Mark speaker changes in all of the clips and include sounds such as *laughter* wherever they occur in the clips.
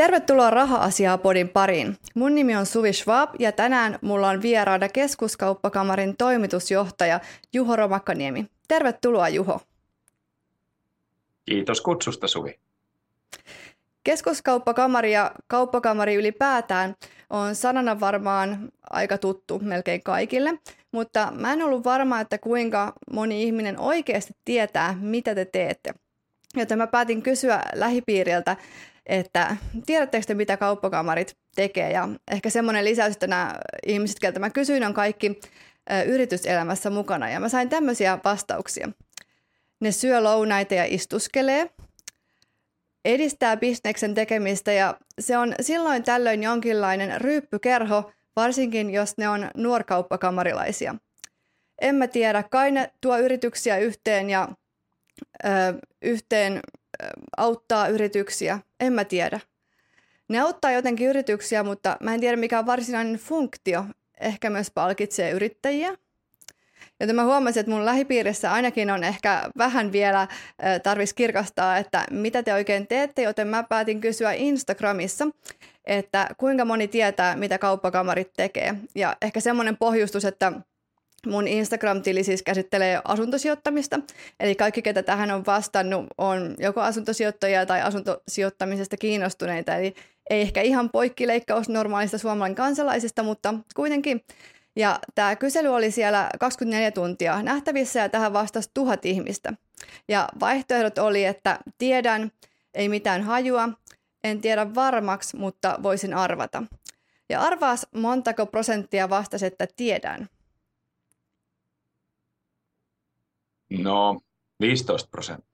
Speaker 1: Tervetuloa Raha-asiaa podin pariin. Mun nimi on Suvi Schwab ja tänään mulla on vieraana keskuskauppakamarin toimitusjohtaja Juho Romakkaniemi. Tervetuloa Juho.
Speaker 2: Kiitos kutsusta Suvi.
Speaker 1: Keskuskauppakamari ja kauppakamari ylipäätään on sanana varmaan aika tuttu melkein kaikille, mutta mä en ollut varma, että kuinka moni ihminen oikeasti tietää, mitä te teette. Joten mä päätin kysyä lähipiiriltä, että tiedättekö te, mitä kauppakamarit tekee? Ja ehkä semmoinen lisäys, että nämä ihmiset, joilta mä kysyin, on kaikki yrityselämässä mukana. Ja mä sain tämmöisiä vastauksia. Ne syö lounaita ja istuskelee, edistää bisneksen tekemistä ja se on silloin tällöin jonkinlainen ryyppykerho, varsinkin jos ne on nuorkauppakamarilaisia. En mä tiedä, kai ne tuo yrityksiä yhteen ja ö, yhteen auttaa yrityksiä, en mä tiedä. Ne auttaa jotenkin yrityksiä, mutta mä en tiedä mikä on varsinainen funktio. Ehkä myös palkitsee yrittäjiä. Joten mä huomasin, että mun lähipiirissä ainakin on ehkä vähän vielä tarvis kirkastaa, että mitä te oikein teette, joten mä päätin kysyä Instagramissa, että kuinka moni tietää, mitä kauppakamarit tekee. Ja ehkä semmoinen pohjustus, että Mun Instagram-tili siis käsittelee asuntosijoittamista, eli kaikki, ketä tähän on vastannut, on joko asuntosijoittajia tai asuntosijoittamisesta kiinnostuneita, eli ei ehkä ihan poikkileikkaus normaalista suomalainen kansalaisista, mutta kuitenkin. Ja tämä kysely oli siellä 24 tuntia nähtävissä ja tähän vastasi tuhat ihmistä. Ja vaihtoehdot oli, että tiedän, ei mitään hajua, en tiedä varmaksi, mutta voisin arvata. Ja arvaas montako prosenttia vastasi, että tiedän.
Speaker 2: No, 15 prosenttia.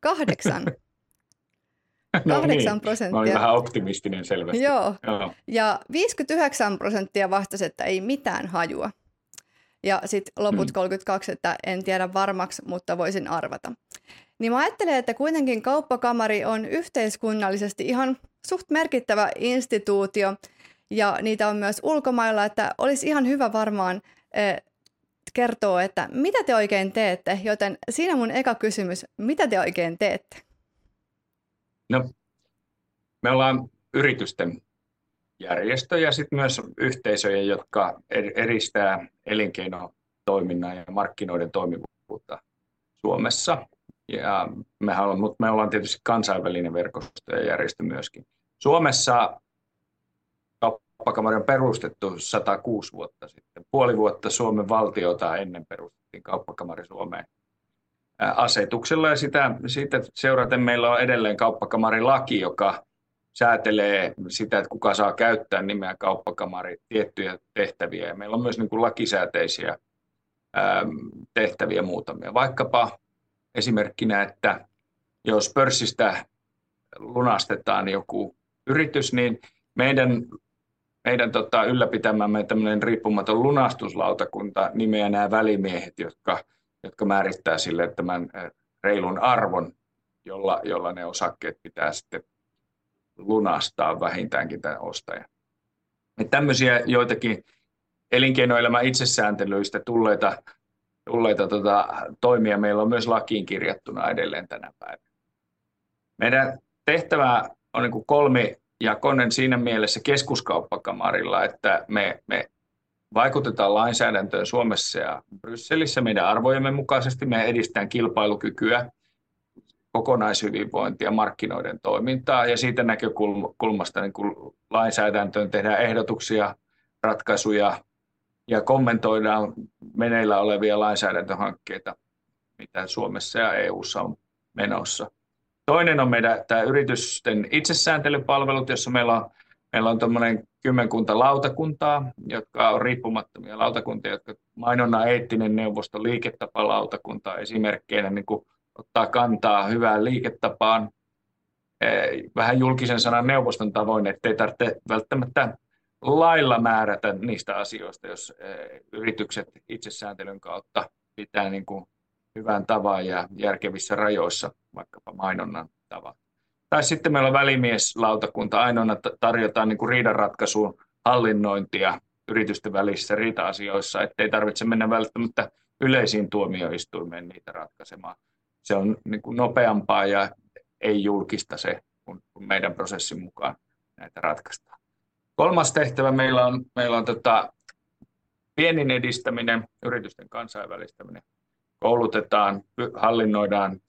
Speaker 1: Kahdeksan. *laughs* no Kahdeksan niin. prosenttia.
Speaker 2: Mä olin vähän optimistinen selvästi.
Speaker 1: Joo. Joo. Ja 59 prosenttia vastasi, että ei mitään hajua. Ja sitten loput hmm. 32, että en tiedä varmaksi, mutta voisin arvata. Niin mä ajattelen, että kuitenkin kauppakamari on yhteiskunnallisesti ihan suht merkittävä instituutio, ja niitä on myös ulkomailla, että olisi ihan hyvä varmaan eh, kertoo, että mitä te oikein teette, joten siinä mun eka kysymys, mitä te oikein teette?
Speaker 2: No, me ollaan yritysten järjestö ja sitten myös yhteisöjä, jotka edistää elinkeinotoiminnan ja markkinoiden toimivuutta Suomessa. Ja mehän mutta me ollaan tietysti kansainvälinen verkosto ja järjestö myöskin. Suomessa kauppakamari on perustettu 106 vuotta sitten. Puoli vuotta Suomen valtiota ennen perustettiin kauppakamari Suomeen asetuksella ja sitä, siitä seuraten meillä on edelleen kauppakamarilaki, joka säätelee sitä, että kuka saa käyttää nimeä kauppakamari tiettyjä tehtäviä. Ja meillä on myös niin kuin lakisääteisiä tehtäviä muutamia. Vaikkapa esimerkkinä, että jos pörssistä lunastetaan joku yritys, niin meidän meidän tota, ylläpitämämme tämmöinen riippumaton lunastuslautakunta nimeää nämä välimiehet, jotka, jotka määrittää sille tämän reilun arvon, jolla, jolla ne osakkeet pitää sitten lunastaa vähintäänkin tämän ostajan. Et tämmöisiä joitakin elinkeinoelämän itsesääntelyistä tulleita, tulleita tota, toimia meillä on myös lakiin kirjattuna edelleen tänä päivänä. Meidän tehtävä on niin kolmi jakonen siinä mielessä keskuskauppakamarilla, että me, me vaikutetaan lainsäädäntöön Suomessa ja Brysselissä meidän arvojemme mukaisesti. Me edistetään kilpailukykyä, kokonaishyvinvointia, markkinoiden toimintaa ja siitä näkökulmasta niin kuin lainsäädäntöön tehdään ehdotuksia, ratkaisuja ja kommentoidaan meneillä olevia lainsäädäntöhankkeita, mitä Suomessa ja EU:ssa on menossa. Toinen on meidän tämä yritysten itsesääntelypalvelut, jossa meillä on, meillä on tuommoinen kymmenkunta lautakuntaa, jotka on riippumattomia lautakuntia, jotka mainonnan eettinen neuvosto, liiketapalautakunta esimerkkeinä niin kuin ottaa kantaa hyvään liiketapaan, e, vähän julkisen sanan neuvoston tavoin, ettei tarvitse välttämättä lailla määrätä niistä asioista, jos e, yritykset itsesääntelyn kautta pitää niin kuin hyvän tavan ja järkevissä rajoissa, vaikkapa mainonnan tavan. Tai sitten meillä on välimieslautakunta. Ainoana tarjotaan niin riidanratkaisuun hallinnointia yritysten välissä riita-asioissa, ettei tarvitse mennä välttämättä yleisiin tuomioistuimeen niitä ratkaisemaan. Se on niin kuin nopeampaa ja ei julkista se kuin meidän prosessin mukaan. näitä ratkaistaan. Kolmas tehtävä meillä on, meillä on tota, viennin edistäminen, yritysten kansainvälistäminen. Koulutetaan, hallinnoidaan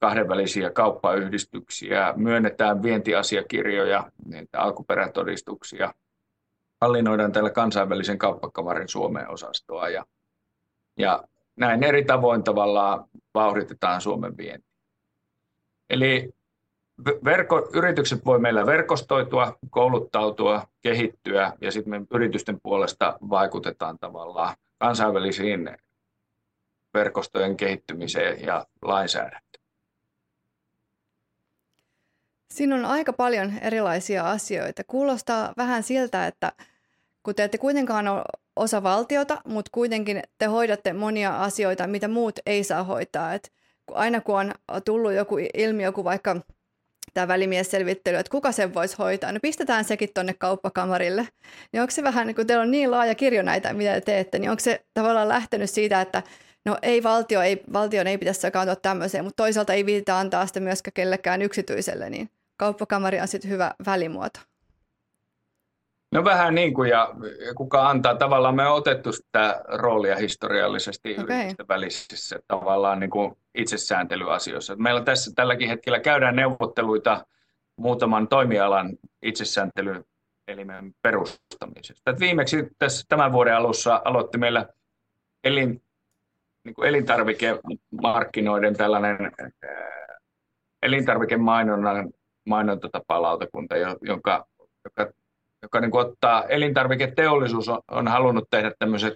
Speaker 2: kahdenvälisiä kauppayhdistyksiä, myönnetään vientiasiakirjoja, niitä alkuperätodistuksia, hallinnoidaan tällä kansainvälisen kauppakamarin Suomen osastoa ja, ja näin eri tavoin tavallaan vauhditetaan Suomen vientiä. Eli verko, yritykset voi meillä verkostoitua, kouluttautua, kehittyä ja sitten me yritysten puolesta vaikutetaan tavallaan kansainvälisiin verkostojen kehittymiseen ja lainsäädäntöön.
Speaker 1: Siinä on aika paljon erilaisia asioita. Kuulostaa vähän siltä, että kun te ette kuitenkaan ole osa valtiota, mutta kuitenkin te hoidatte monia asioita, mitä muut ei saa hoitaa. Et aina kun on tullut joku ilmiö, joku vaikka tämä välimiesselvittely, että kuka sen voisi hoitaa, no pistetään sekin tuonne kauppakamarille. Niin onko se vähän, kun teillä on niin laaja kirjo näitä, mitä te teette, niin onko se tavallaan lähtenyt siitä, että no ei valtio, ei, valtion ei pitäisi sekaantua tämmöiseen, mutta toisaalta ei viitata antaa sitä myöskään kellekään yksityiselle, niin kauppakamari on sitten hyvä välimuoto.
Speaker 2: No vähän niin kuin, ja kuka antaa, tavallaan me on otettu sitä roolia historiallisesti okay. yritysten välisissä tavallaan niin kuin itsesääntelyasioissa. Meillä tässä tälläkin hetkellä käydään neuvotteluita muutaman toimialan itsesääntelyelimen perustamisesta. Et viimeksi tässä tämän vuoden alussa aloitti meillä elin, niin kuin elintarvikemarkkinoiden tällainen äh, elintarvikemainonnan mainontatapalautakunta, jonka, joka joka niin kuin ottaa, elintarviketeollisuus on, on halunnut tehdä tämmöiset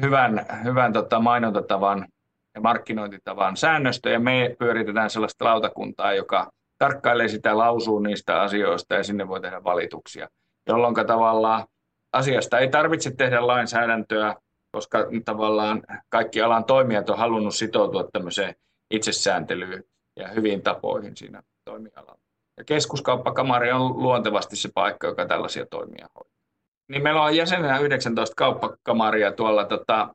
Speaker 2: hyvän, hyvän tota mainontatavan ja markkinointitavan säännöstö, ja me pyöritetään sellaista lautakuntaa, joka tarkkailee sitä, lausuu niistä asioista, ja sinne voi tehdä valituksia, jolloin tavallaan asiasta ei tarvitse tehdä lainsäädäntöä, koska tavallaan kaikki alan toimijat on halunnut sitoutua tämmöiseen itsesääntelyyn ja hyviin tapoihin siinä toimialalla. Ja keskuskauppakamari on luontevasti se paikka, joka tällaisia toimia hoitaa. Niin meillä on jäsenenä 19 kauppakamaria tuolla tota,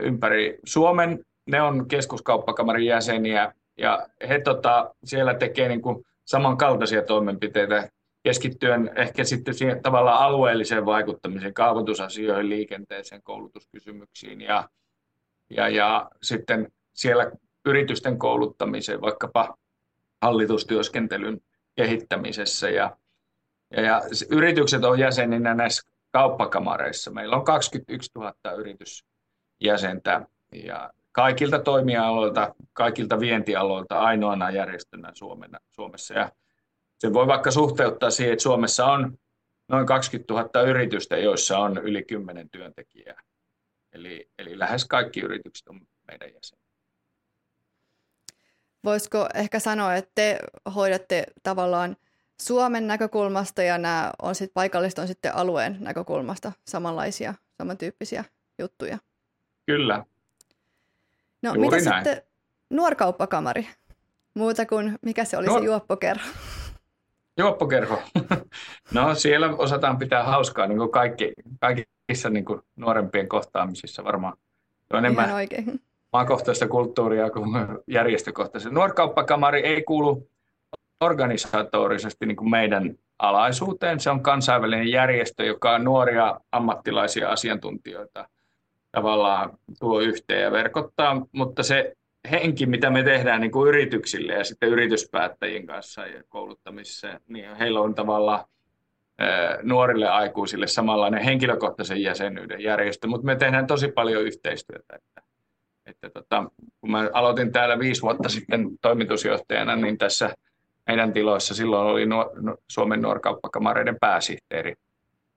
Speaker 2: ympäri Suomen. Ne on keskuskauppakamarin jäseniä ja he tota, siellä tekee niin kuin samankaltaisia toimenpiteitä keskittyen ehkä sitten siihen tavallaan alueelliseen vaikuttamiseen, kaavoitusasioihin, liikenteeseen, koulutuskysymyksiin ja, ja, ja sitten siellä yritysten kouluttamiseen, vaikkapa hallitustyöskentelyn kehittämisessä. Ja, ja, ja yritykset on jäseninä näissä kauppakamareissa. Meillä on 21 000 yritysjäsentä ja kaikilta toimialoilta, kaikilta vientialoilta ainoana järjestönä Suomessa. Ja sen voi vaikka suhteuttaa siihen, että Suomessa on noin 20 000 yritystä, joissa on yli 10 työntekijää. Eli, eli lähes kaikki yritykset on meidän jäseniä.
Speaker 1: Voisiko ehkä sanoa, että te hoidatte tavallaan Suomen näkökulmasta ja nämä on sit, paikalliset on sitten alueen näkökulmasta samanlaisia, samantyyppisiä juttuja?
Speaker 2: Kyllä.
Speaker 1: No Juuri mitä näin. sitten nuorkauppakamari? Muuta kuin mikä se oli no, se juoppokerho?
Speaker 2: Juoppokerho. *laughs* No siellä osataan pitää hauskaa, niin kuin kaikki, kaikissa niin kuin nuorempien kohtaamisissa varmaan.
Speaker 1: on enemmän, Ihan oikein
Speaker 2: maakohtaista kulttuuria kuin järjestökohtaista. Nuorkauppakamari ei kuulu organisatorisesti niin kuin meidän alaisuuteen. Se on kansainvälinen järjestö, joka on nuoria ammattilaisia asiantuntijoita tavallaan tuo yhteen ja verkottaa, mutta se henki, mitä me tehdään niin kuin yrityksille ja sitten yrityspäättäjien kanssa ja kouluttamisessa, niin heillä on tavallaan nuorille aikuisille samanlainen henkilökohtaisen jäsenyyden järjestö, mutta me tehdään tosi paljon yhteistyötä. Että että tota, kun mä aloitin täällä viisi vuotta sitten toimitusjohtajana, niin tässä meidän tiloissa silloin oli nuor, Suomen nuorkauppakamareiden pääsihteeri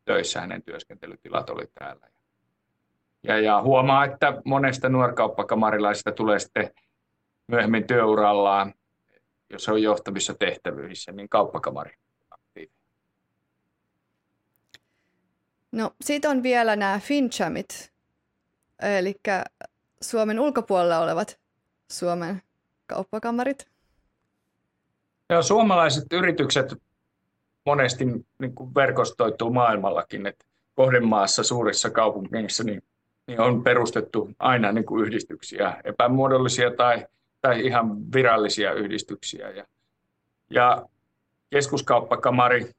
Speaker 2: töissä, hänen työskentelytilat oli täällä. Ja, ja huomaa, että monesta nuorkauppakamarilaisista tulee sitten myöhemmin työurallaan, jos on johtavissa tehtävyissä, niin kauppakamari.
Speaker 1: No, sitten on vielä nämä FinChamit, eli Suomen ulkopuolella olevat Suomen kauppakamarit?
Speaker 2: Ja suomalaiset yritykset monesti niin kuin verkostoituu maailmallakin, että kohdemaassa suurissa kaupungeissa niin, niin on perustettu aina niin kuin yhdistyksiä, epämuodollisia tai, tai ihan virallisia yhdistyksiä. Ja, ja keskuskauppakamari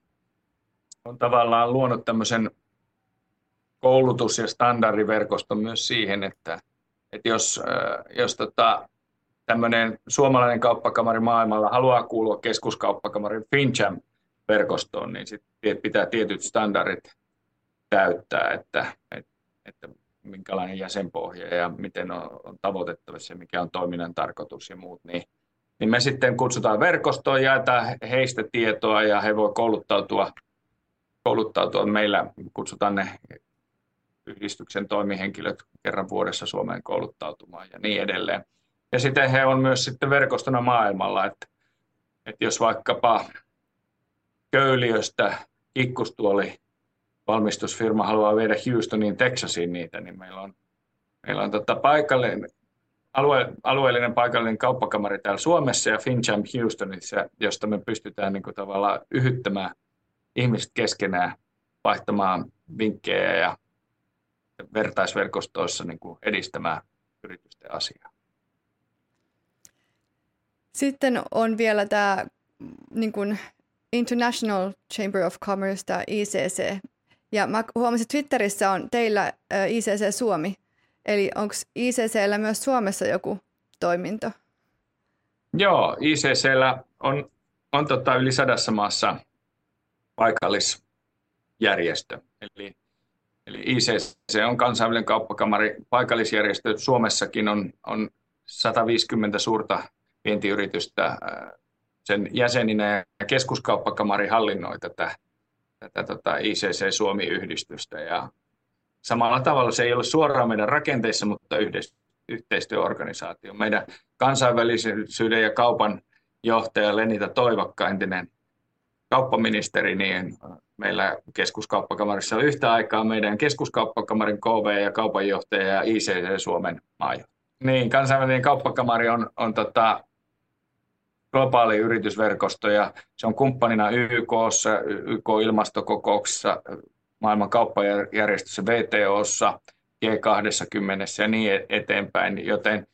Speaker 2: on tavallaan luonut tämmöisen koulutus- ja standardiverkoston myös siihen, että, että jos, jos tota, tämmöinen suomalainen kauppakamari maailmalla haluaa kuulua keskuskauppakamarin FinCham-verkostoon, niin sit pitää tietyt standardit täyttää, että, että, että minkälainen jäsenpohja ja miten on, tavoitettavissa ja mikä on toiminnan tarkoitus ja muut, niin, niin me sitten kutsutaan verkostoon, jaetaan heistä tietoa ja he voi kouluttautua, kouluttautua. Meillä kutsutaan ne yhdistyksen toimihenkilöt kerran vuodessa Suomeen kouluttautumaan ja niin edelleen. Ja sitten he on myös sitten verkostona maailmalla, että, että jos vaikkapa Köyliöstä kikkustuoli valmistusfirma haluaa viedä Houstoniin, Texasiin niitä, niin meillä on, meillä on tota paikallinen, alue, alueellinen paikallinen kauppakamari täällä Suomessa ja FinCham Houstonissa, josta me pystytään niin kuin tavallaan yhyttämään ihmiset keskenään, vaihtamaan vinkkejä ja vertaisverkostoissa niin kuin edistämään yritysten asiaa.
Speaker 1: Sitten on vielä tämä niin kuin International Chamber of Commerce, tämä ICC. Ja mä huomasin, että Twitterissä on teillä ICC Suomi. Eli onko ICCllä myös Suomessa joku toiminto?
Speaker 2: Joo, ICCllä on, on tota yli sadassa maassa paikallisjärjestö. Eli, eli ICC on kansainvälinen kauppakamari. Paikallisjärjestö Suomessakin on, on 150 suurta vientiyritystä sen jäseninä ja keskuskauppakamari hallinnoi tätä, tätä tota ICC Suomi-yhdistystä. Ja samalla tavalla se ei ole suoraan meidän rakenteissa, mutta yhteistyöorganisaatio. Meidän kansainvälisyyden ja kaupan johtaja Lenita Toivakka, entinen kauppaministeri, niin meillä keskuskauppakamarissa on yhtä aikaa meidän keskuskauppakamarin KV ja kaupanjohtaja ja ICC Suomen maajohtaja. Niin, kansainvälinen kauppakamari on, on tota, globaali yritysverkosto ja se on kumppanina YKssa, YK-ilmastokokouksessa, maailman kauppajärjestössä, VTOssa, G20 ja niin eteenpäin, joten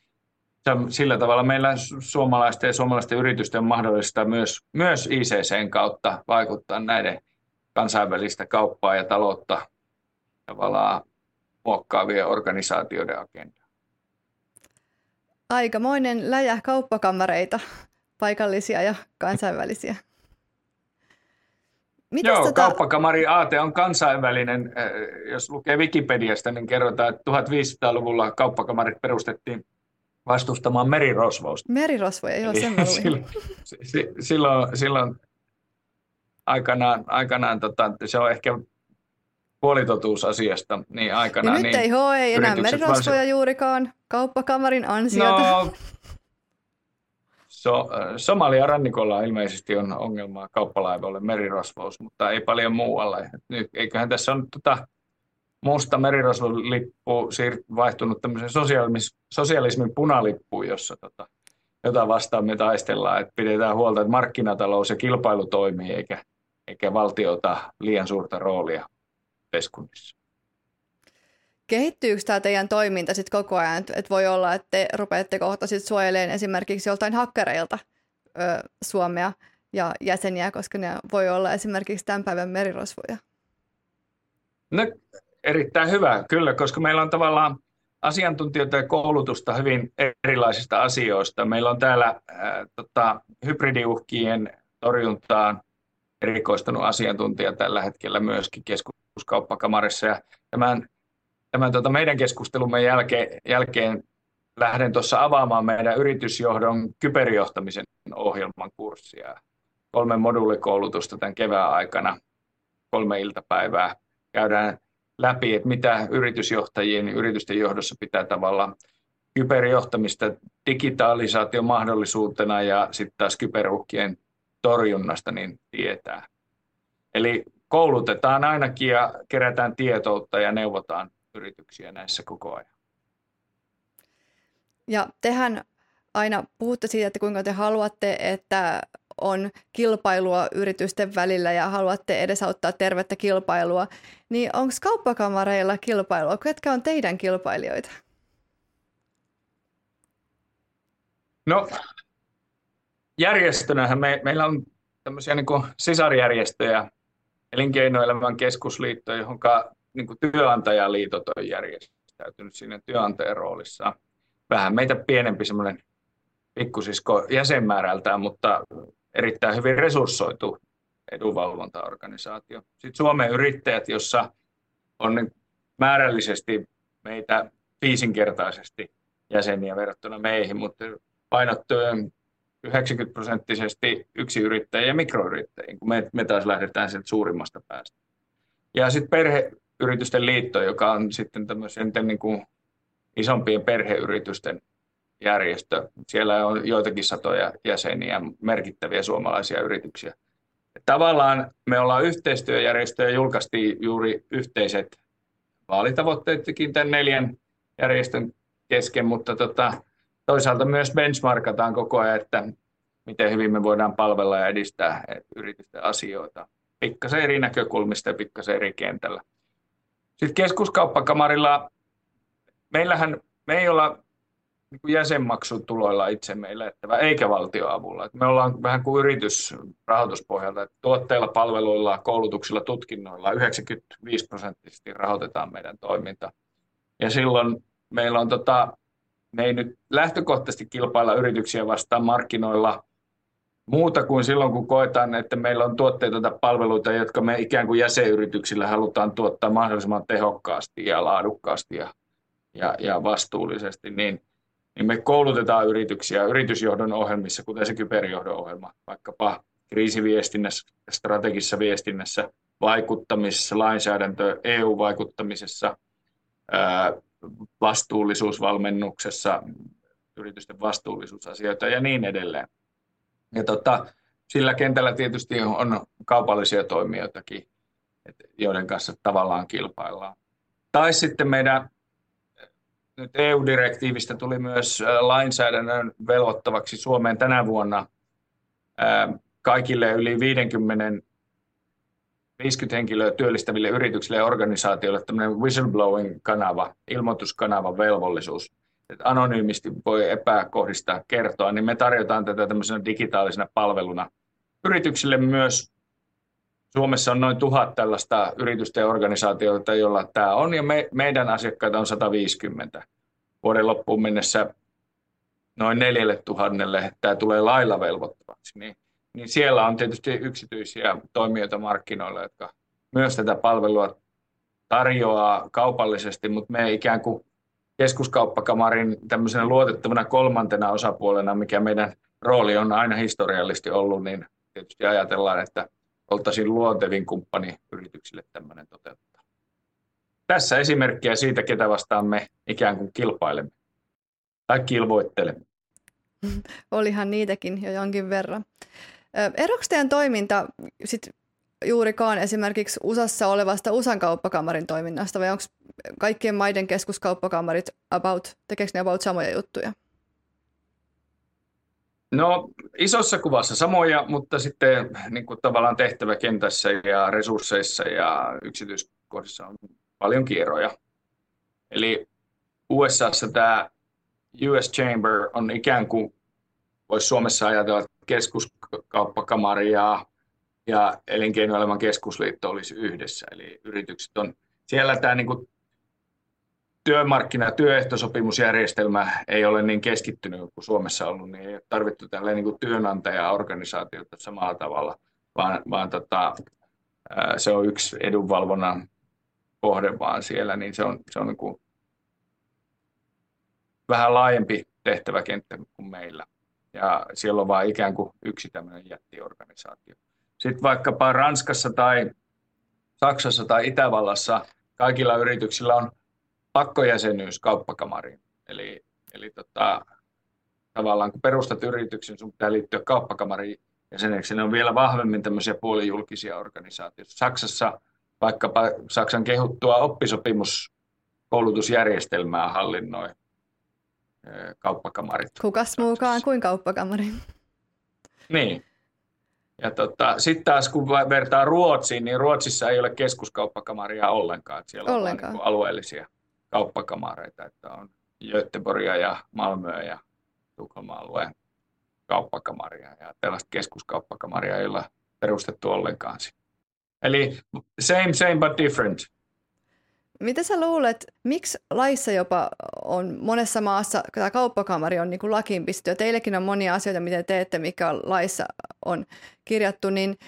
Speaker 2: sillä tavalla meillä suomalaisten ja suomalaisten yritysten on mahdollista myös, myös ICCn kautta vaikuttaa näiden kansainvälistä kauppaa ja taloutta tavallaan muokkaavien organisaatioiden agendaan.
Speaker 1: Aikamoinen läjä kauppakamareita paikallisia ja kansainvälisiä.
Speaker 2: Mites Joo, tota... kauppakamari AT on kansainvälinen. Eh, jos lukee Wikipediasta, niin kerrotaan, että 1500-luvulla kauppakamarit perustettiin vastustamaan merirosvousta.
Speaker 1: Merirosvoja, joo, sen
Speaker 2: silloin, silloin, silloin aikanaan, aikanaan tota, se on ehkä puolitotuus asiasta, niin aikanaan...
Speaker 1: Ja nyt niin ei HE ei enää merirosvoja varsin... juurikaan kauppakamarin ansiota. No,
Speaker 2: So, Somalian rannikolla ilmeisesti on ongelmaa kauppalaivoille merirosvous, mutta ei paljon muualla. Eiköhän tässä on tota, musta merirosvolippu siir- vaihtunut tämmöisen sosialismin, sosialismin punalippuun, jossa tota, jota vastaan me taistellaan, että pidetään huolta, että markkinatalous ja kilpailu toimii, eikä, eikä valtiota liian suurta roolia yhteiskunnissa.
Speaker 1: Kehittyykö tämä teidän toiminta sitten koko ajan, että voi olla, että te rupeatte kohta sitten suojelemaan esimerkiksi joltain hakkereilta ö, Suomea ja jäseniä, koska ne voi olla esimerkiksi tämän päivän merirosvoja?
Speaker 2: No, erittäin hyvä, kyllä, koska meillä on tavallaan asiantuntijoita ja koulutusta hyvin erilaisista asioista. Meillä on täällä äh, tota, hybridiuhkien torjuntaan erikoistunut asiantuntija tällä hetkellä myöskin keskuskauppakamarissa. Ja tämän tämän tuota meidän keskustelumme jälkeen, jälkeen lähden tuossa avaamaan meidän yritysjohdon kyberjohtamisen ohjelman kurssia. Kolme moduulikoulutusta tämän kevään aikana, kolme iltapäivää. Käydään läpi, että mitä yritysjohtajien yritysten johdossa pitää tavallaan kyberjohtamista digitalisaation mahdollisuutena ja sitten taas kyberuhkien torjunnasta niin tietää. Eli koulutetaan ainakin ja kerätään tietoutta ja neuvotaan yrityksiä näissä koko ajan.
Speaker 1: Ja tehän aina puhutte siitä, että kuinka te haluatte, että on kilpailua yritysten välillä ja haluatte edesauttaa tervettä kilpailua, niin onko kauppakamareilla kilpailua? Ketkä on teidän kilpailijoita?
Speaker 2: No, järjestönähän me, meillä on tämmöisiä niin sisarjärjestöjä, elinkeinoelämän keskusliitto, johon niin työnantajaliitot on järjestäytynyt siinä työnantajan roolissa. Vähän meitä pienempi semmoinen pikkusisko jäsenmäärältään, mutta erittäin hyvin resurssoitu edunvalvontaorganisaatio. Sitten Suomen yrittäjät, jossa on niin määrällisesti meitä viisinkertaisesti jäseniä verrattuna meihin, mutta painottuen 90 prosenttisesti yksiyrittäjiä ja mikroyrittäjiä, kun me, me taas lähdetään sieltä suurimmasta päästä. Ja sitten perheyritysten liitto, joka on sitten tämmöisen niin kuin isompien perheyritysten järjestö. Siellä on joitakin satoja jäseniä, merkittäviä suomalaisia yrityksiä. Tavallaan me ollaan yhteistyöjärjestö ja julkaistiin juuri yhteiset vaalitavoitteetkin tämän neljän järjestön kesken, mutta tota, toisaalta myös benchmarkataan koko ajan, että miten hyvin me voidaan palvella ja edistää yritysten asioita pikkasen eri näkökulmista ja pikkasen eri kentällä. Sitten keskuskauppakamarilla, meillähän me ei olla niin jäsenmaksutuloilla itsemme elättävä, eikä valtioavulla. Me ollaan vähän kuin yritys rahoituspohjalta, että tuotteilla, palveluilla, koulutuksilla, tutkinnoilla 95 prosenttisesti rahoitetaan meidän toiminta. Ja silloin meillä on tota, me ei nyt lähtökohtaisesti kilpailla yrityksiä vastaan markkinoilla muuta kuin silloin, kun koetaan, että meillä on tuotteita tai palveluita, jotka me ikään kuin jäsenyrityksillä halutaan tuottaa mahdollisimman tehokkaasti ja laadukkaasti ja, ja, ja vastuullisesti, niin, niin me koulutetaan yrityksiä yritysjohdon ohjelmissa, kuten se kyberjohdon ohjelma, vaikkapa kriisiviestinnässä, strategisessa viestinnässä, vaikuttamisessa, lainsäädäntö, EU-vaikuttamisessa, vastuullisuusvalmennuksessa, yritysten vastuullisuusasioita ja niin edelleen. Ja tota, sillä kentällä tietysti on kaupallisia toimijoitakin, joiden kanssa tavallaan kilpaillaan. Tai sitten meidän nyt EU-direktiivistä tuli myös lainsäädännön velvoittavaksi Suomeen tänä vuonna kaikille yli 50 50 henkilöä työllistäville yrityksille ja organisaatioille tämmöinen whistleblowing-kanava, ilmoituskanavan velvollisuus, että anonyymisti voi epäkohdista kertoa, niin me tarjotaan tätä tämmöisenä digitaalisena palveluna yrityksille myös. Suomessa on noin tuhat tällaista yritystä ja organisaatioita, joilla tämä on, ja me, meidän asiakkaita on 150. Vuoden loppuun mennessä noin neljälle tuhannelle tämä tulee lailla velvoittavaksi. Niin niin siellä on tietysti yksityisiä toimijoita markkinoilla, jotka myös tätä palvelua tarjoaa kaupallisesti, mutta me ikään kuin keskuskauppakamarin tämmöisenä luotettavana kolmantena osapuolena, mikä meidän rooli on aina historiallisesti ollut, niin tietysti ajatellaan, että oltaisiin luontevin kumppani yrityksille tämmöinen toteuttaa. Tässä esimerkkejä siitä, ketä vastaan me ikään kuin kilpailemme tai kilvoittelemme. *laughs*
Speaker 1: Olihan niitäkin jo jonkin verran. Eroksi teidän toiminta sit juurikaan esimerkiksi USAssa olevasta USAn kauppakamarin toiminnasta vai onko kaikkien maiden keskuskauppakamarit about, tekeekö ne about samoja juttuja?
Speaker 2: No isossa kuvassa samoja, mutta sitten niin kuin tavallaan tehtäväkentässä ja resursseissa ja yksityiskohdissa on paljon kierroja. Eli USAssa tämä US Chamber on ikään kuin, voisi Suomessa ajatella, keskuskauppakamari ja, ja elinkeinoelämän keskusliitto olisi yhdessä. Eli yritykset on siellä tämä niin työmarkkina- ja työehtosopimusjärjestelmä ei ole niin keskittynyt kuin Suomessa ollut, niin ei ole tarvittu tällä niin työnantaja-organisaatiota samalla tavalla, vaan, vaan tota, se on yksi edunvalvonnan kohde vaan siellä, niin se on, se on niin kuin vähän laajempi tehtäväkenttä kuin meillä ja siellä on vain ikään kuin yksi tämmöinen jättiorganisaatio. Sitten vaikkapa Ranskassa tai Saksassa tai Itävallassa kaikilla yrityksillä on pakkojäsenyys kauppakamariin. Eli, eli tota, tavallaan kun perustat yrityksen, sun pitää liittyä kauppakamariin jäseneksi. Ne on vielä vahvemmin tämmöisiä puolijulkisia organisaatioita. Saksassa vaikkapa Saksan kehuttua oppisopimuskoulutusjärjestelmää hallinnoi kauppakamarit.
Speaker 1: Kukas muukaan kuin kauppakamari.
Speaker 2: Niin. Ja tota, sitten taas kun vertaa Ruotsiin, niin Ruotsissa ei ole keskuskauppakamaria ollenkaan. Että siellä ollenkaan. on niin alueellisia kauppakamareita, että on Göteborgia ja Malmöä ja Tukholman alueen kauppakamaria ja tällaista keskuskauppakamaria ei ole perustettu ollenkaan. Eli same, same but different.
Speaker 1: Mitä sä luulet, miksi laissa jopa on monessa maassa, tämä kauppakamari on niin kuin lakiin pistetty ja teillekin on monia asioita, mitä teette, mikä laissa on kirjattu, niin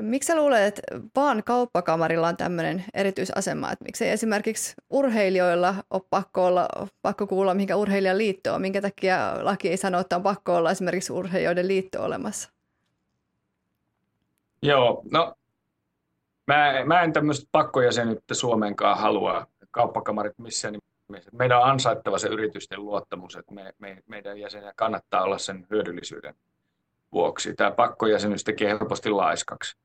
Speaker 1: miksi sä luulet, että vaan kauppakamarilla on tämmöinen erityisasema, että miksei esimerkiksi urheilijoilla ole pakko, olla, pakko kuulla, mihinkä urheilijan liitto on, minkä takia laki ei sano, että on pakko olla esimerkiksi urheilijoiden liitto olemassa?
Speaker 2: Joo, no Mä, mä en tämmöistä pakkojäsenyyttä Suomenkaan halua, kauppakamarit missään nimessä. Meidän on ansaittava se yritysten luottamus, että me, me, meidän jäseniä kannattaa olla sen hyödyllisyyden vuoksi. Tämä pakkojäsenyys tekee helposti laiskaksi.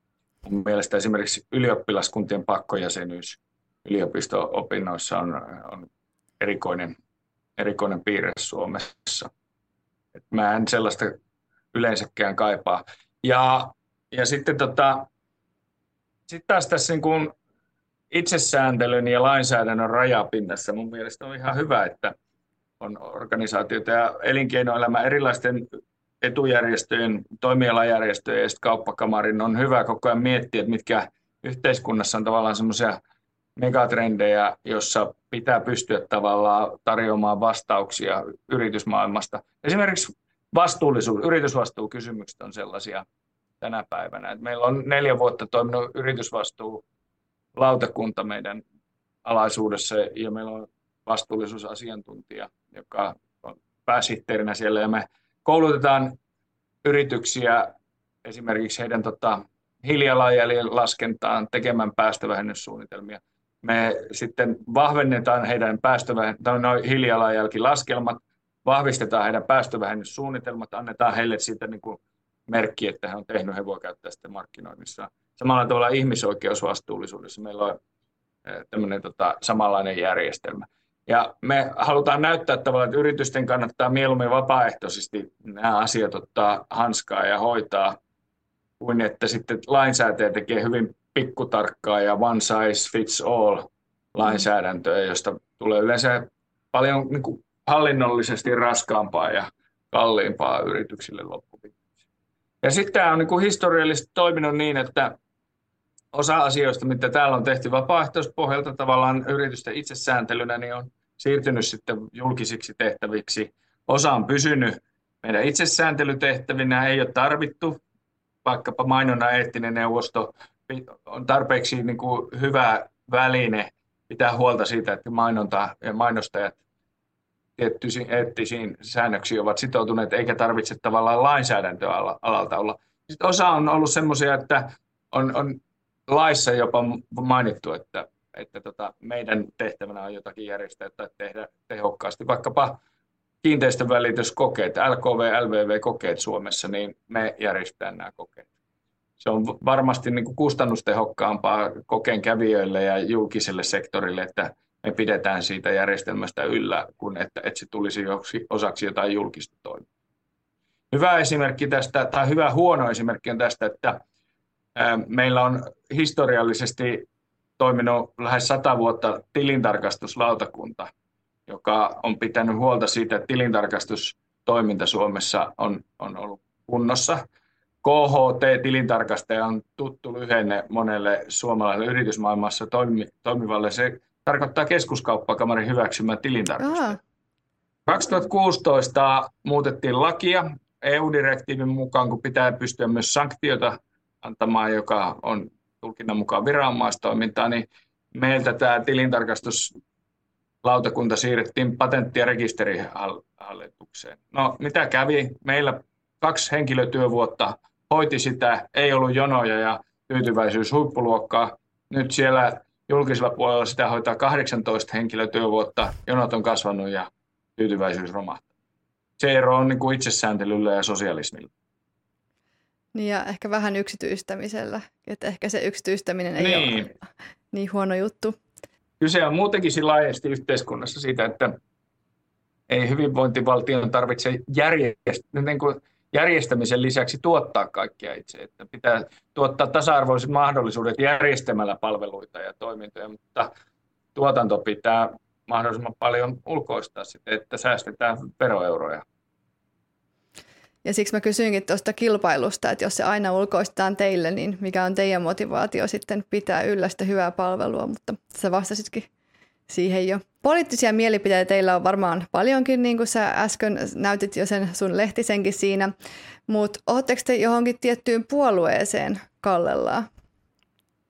Speaker 2: Mun mielestä esimerkiksi ylioppilaskuntien pakkojäsenyys yliopisto-opinnoissa on, on erikoinen, erikoinen piirre Suomessa. Et mä en sellaista yleensäkään kaipaa. Ja, ja sitten tota, sitten taas tässä niin kuin itsesääntelyn ja lainsäädännön rajapinnassa mun mielestä on ihan hyvä, että on organisaatioita ja elinkeinoelämä erilaisten etujärjestöjen, toimialajärjestöjen ja kauppakamarin on hyvä koko ajan miettiä, että mitkä yhteiskunnassa on tavallaan semmoisia megatrendejä, jossa pitää pystyä tavallaan tarjoamaan vastauksia yritysmaailmasta. Esimerkiksi vastuullisuus, yritysvastuukysymykset on sellaisia, tänä päivänä. Et meillä on neljä vuotta toiminut yritysvastuu lautakunta meidän alaisuudessa ja meillä on vastuullisuusasiantuntija, joka on pääsihteerinä siellä ja me koulutetaan yrityksiä esimerkiksi heidän tota, hiilijalanjäljen laskentaan tekemään päästövähennyssuunnitelmia. Me sitten vahvennetaan heidän päästövähennys, hiilijalanjälkilaskelmat, vahvistetaan heidän päästövähennyssuunnitelmat, annetaan heille siitä niin kuin merkki, että hän on tehnyt, he voi käyttää sitten markkinoinnissa. Samalla tavalla ihmisoikeusvastuullisuudessa meillä on eh, tämmöinen tota, samanlainen järjestelmä. Ja me halutaan näyttää tavallaan, että yritysten kannattaa mieluummin vapaaehtoisesti nämä asiat ottaa hanskaa ja hoitaa, kuin että sitten lainsäätäjä tekee hyvin pikkutarkkaa ja one size fits all lainsäädäntöä, josta tulee yleensä paljon niin kuin hallinnollisesti raskaampaa ja kalliimpaa yrityksille loppuun. Ja sitten tämä on niin kuin historiallisesti toiminut niin, että osa asioista, mitä täällä on tehty vapaaehtoispohjalta tavallaan yritysten itsesääntelynä, niin on siirtynyt sitten julkisiksi tehtäviksi. Osa on pysynyt meidän itsesääntelytehtävinä, ei ole tarvittu, vaikkapa mainonnan eettinen neuvosto on tarpeeksi niin kuin hyvä väline pitää huolta siitä, että mainonta ja mainostajat tiettyisiin eettisiin säännöksiin ovat sitoutuneet, eikä tarvitse tavallaan lainsäädäntöalalta olla. Sitten osa on ollut semmoisia, että on, on laissa jopa mainittu, että, että tota, meidän tehtävänä on jotakin järjestää tai tehdä tehokkaasti. Vaikkapa kiinteistövälityskokeet, LKV, LVV-kokeet Suomessa, niin me järjestetään nämä kokeet. Se on varmasti niin kuin kustannustehokkaampaa kokeen kävijöille ja julkiselle sektorille, että me pidetään siitä järjestelmästä yllä, kun että, että se tulisi osaksi jotain julkista toimintaa. Hyvä esimerkki tästä, tai hyvä huono esimerkki on tästä, että meillä on historiallisesti toiminut lähes sata vuotta tilintarkastuslautakunta, joka on pitänyt huolta siitä, että tilintarkastustoiminta Suomessa on, on ollut kunnossa. KHT-tilintarkastaja on tuttu lyhenne monelle suomalaiselle yritysmaailmassa toimi, toimivalle se, tarkoittaa keskuskauppakamarin hyväksymä tilintarkastus. 2016 muutettiin lakia EU-direktiivin mukaan, kun pitää pystyä myös sanktiota antamaan, joka on tulkinnan mukaan viranomaistoimintaa, niin meiltä tämä tilintarkastuslautakunta siirrettiin patentti- ja rekisterihallitukseen. No mitä kävi? Meillä kaksi henkilötyövuotta hoiti sitä, ei ollut jonoja ja tyytyväisyys huippuluokkaa. Nyt siellä julkisella puolella sitä hoitaa 18 henkilötyövuotta, jonot on kasvanut ja tyytyväisyys romahtaa. Se ero on niin kuin itsesääntelyllä ja sosialismilla.
Speaker 1: Niin ja ehkä vähän yksityistämisellä, että ehkä se yksityistäminen ei niin. ole niin huono juttu.
Speaker 2: Kyse on muutenkin laajasti yhteiskunnassa siitä, että ei hyvinvointivaltion tarvitse järjestää, niin kuin järjestämisen lisäksi tuottaa kaikkia itse. Että pitää tuottaa tasa-arvoiset mahdollisuudet järjestämällä palveluita ja toimintoja, mutta tuotanto pitää mahdollisimman paljon ulkoistaa sitten, että säästetään veroeuroja.
Speaker 1: Ja siksi mä kysyinkin tuosta kilpailusta, että jos se aina ulkoistetaan teille, niin mikä on teidän motivaatio sitten pitää yllä sitä hyvää palvelua, mutta sä vastasitkin siihen jo. Poliittisia mielipiteitä teillä on varmaan paljonkin, niin kuin sä äsken näytit jo sen sun lehtisenkin siinä, mutta ootteko te johonkin tiettyyn puolueeseen kallellaan?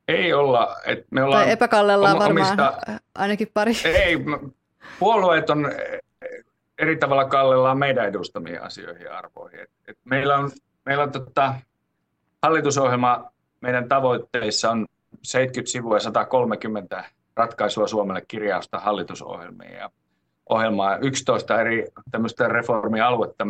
Speaker 2: Ei olla. Et me ollaan
Speaker 1: tai epäkallellaan varmaan omista, ainakin pari.
Speaker 2: Ei, puolueet on eri tavalla kallellaan meidän edustamiin asioihin ja arvoihin. Et, et meillä on, meillä on tota, hallitusohjelma, meidän tavoitteissa on 70 sivua ja 130 ratkaisua Suomelle kirjausta hallitusohjelmiin ja ohjelmaa 11 eri tämmöistä reformialuetta,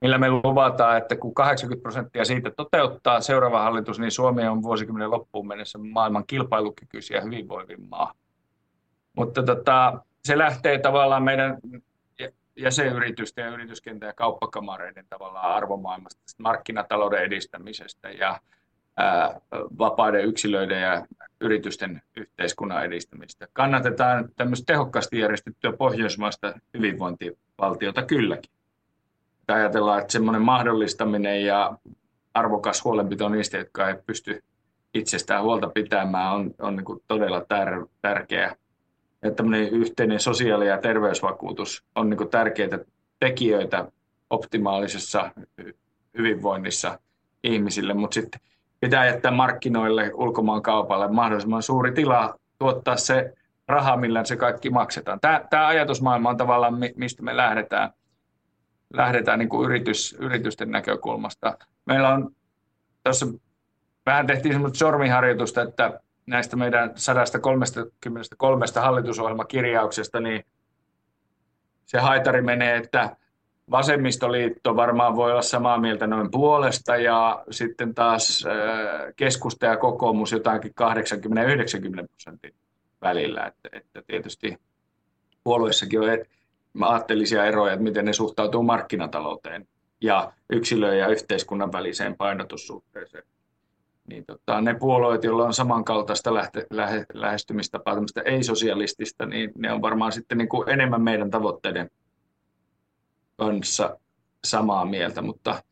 Speaker 2: millä me luvataan, että kun 80 prosenttia siitä toteuttaa seuraava hallitus, niin Suomi on vuosikymmenen loppuun mennessä maailman kilpailukykyisiä ja hyvinvoivin maa. Mutta tota, se lähtee tavallaan meidän jäsenyritysten ja yrityskentän ja kauppakamareiden tavallaan arvomaailmasta, markkinatalouden edistämisestä ja vapaiden yksilöiden ja yritysten yhteiskunnan edistämistä. Kannatetaan tämmöistä tehokkaasti järjestettyä pohjoismaista hyvinvointivaltiota kylläkin. Ajatellaan, että semmoinen mahdollistaminen ja arvokas huolenpito niistä, jotka ei pysty itsestään huolta pitämään, on, on niin kuin todella tär, tärkeä että tämmöinen yhteinen sosiaali- ja terveysvakuutus on niin tärkeitä tekijöitä optimaalisessa hyvinvoinnissa ihmisille, mutta sitten pitää jättää markkinoille, ulkomaan kaupalle mahdollisimman suuri tila tuottaa se raha, millä se kaikki maksetaan. Tämä, tämä ajatusmaailma on tavallaan, mistä me lähdetään, lähdetään niin kuin yritys, yritysten näkökulmasta. Meillä on tuossa vähän tehtiin semmoista sormiharjoitusta, että näistä meidän 133 hallitusohjelmakirjauksesta, niin se haitari menee, että vasemmistoliitto varmaan voi olla samaa mieltä noin puolesta ja sitten taas keskusta ja kokoomus jotakin 80-90 prosentin välillä. Että, että tietysti puolueissakin on aatteellisia eroja, että miten ne suhtautuu markkinatalouteen ja yksilöön ja yhteiskunnan väliseen painotussuhteeseen niin tota, ne puolueet, joilla on samankaltaista lähte, lähe, lähestymistapaa, ei-sosialistista, niin ne on varmaan sitten niin kuin enemmän meidän tavoitteiden kanssa samaa mieltä, mutta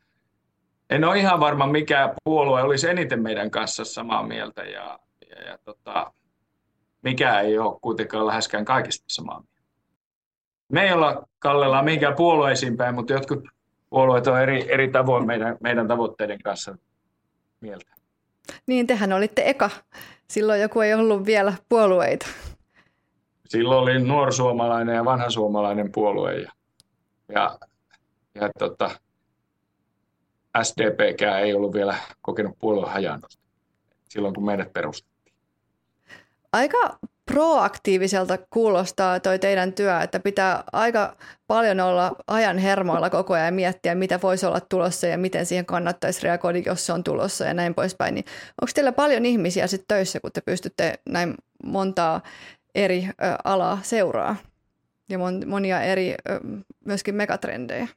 Speaker 2: en ole ihan varma, mikä puolue olisi eniten meidän kanssa samaa mieltä ja, ja, ja tota, mikä ei ole kuitenkaan läheskään kaikista samaa mieltä. Me ei olla kallellaan mihinkään puolueisiin päin, mutta jotkut puolueet on eri, eri tavoin meidän, meidän tavoitteiden kanssa mieltä.
Speaker 1: Niin, tehän olitte eka. Silloin joku ei ollut vielä puolueita.
Speaker 2: Silloin oli nuorsuomalainen ja vanha suomalainen puolue ja, ja, ja tota, SDPkään ei ollut vielä kokenut puolueen hajannusta silloin, kun meidät perustettiin.
Speaker 1: Aika proaktiiviselta kuulostaa toi teidän työ, että pitää aika paljon olla ajan hermoilla koko ajan ja miettiä, mitä voisi olla tulossa ja miten siihen kannattaisi reagoida, jos se on tulossa ja näin poispäin. Niin onko teillä paljon ihmisiä sitten töissä, kun te pystytte näin montaa eri alaa seuraa ja mon, monia eri myöskin megatrendejä?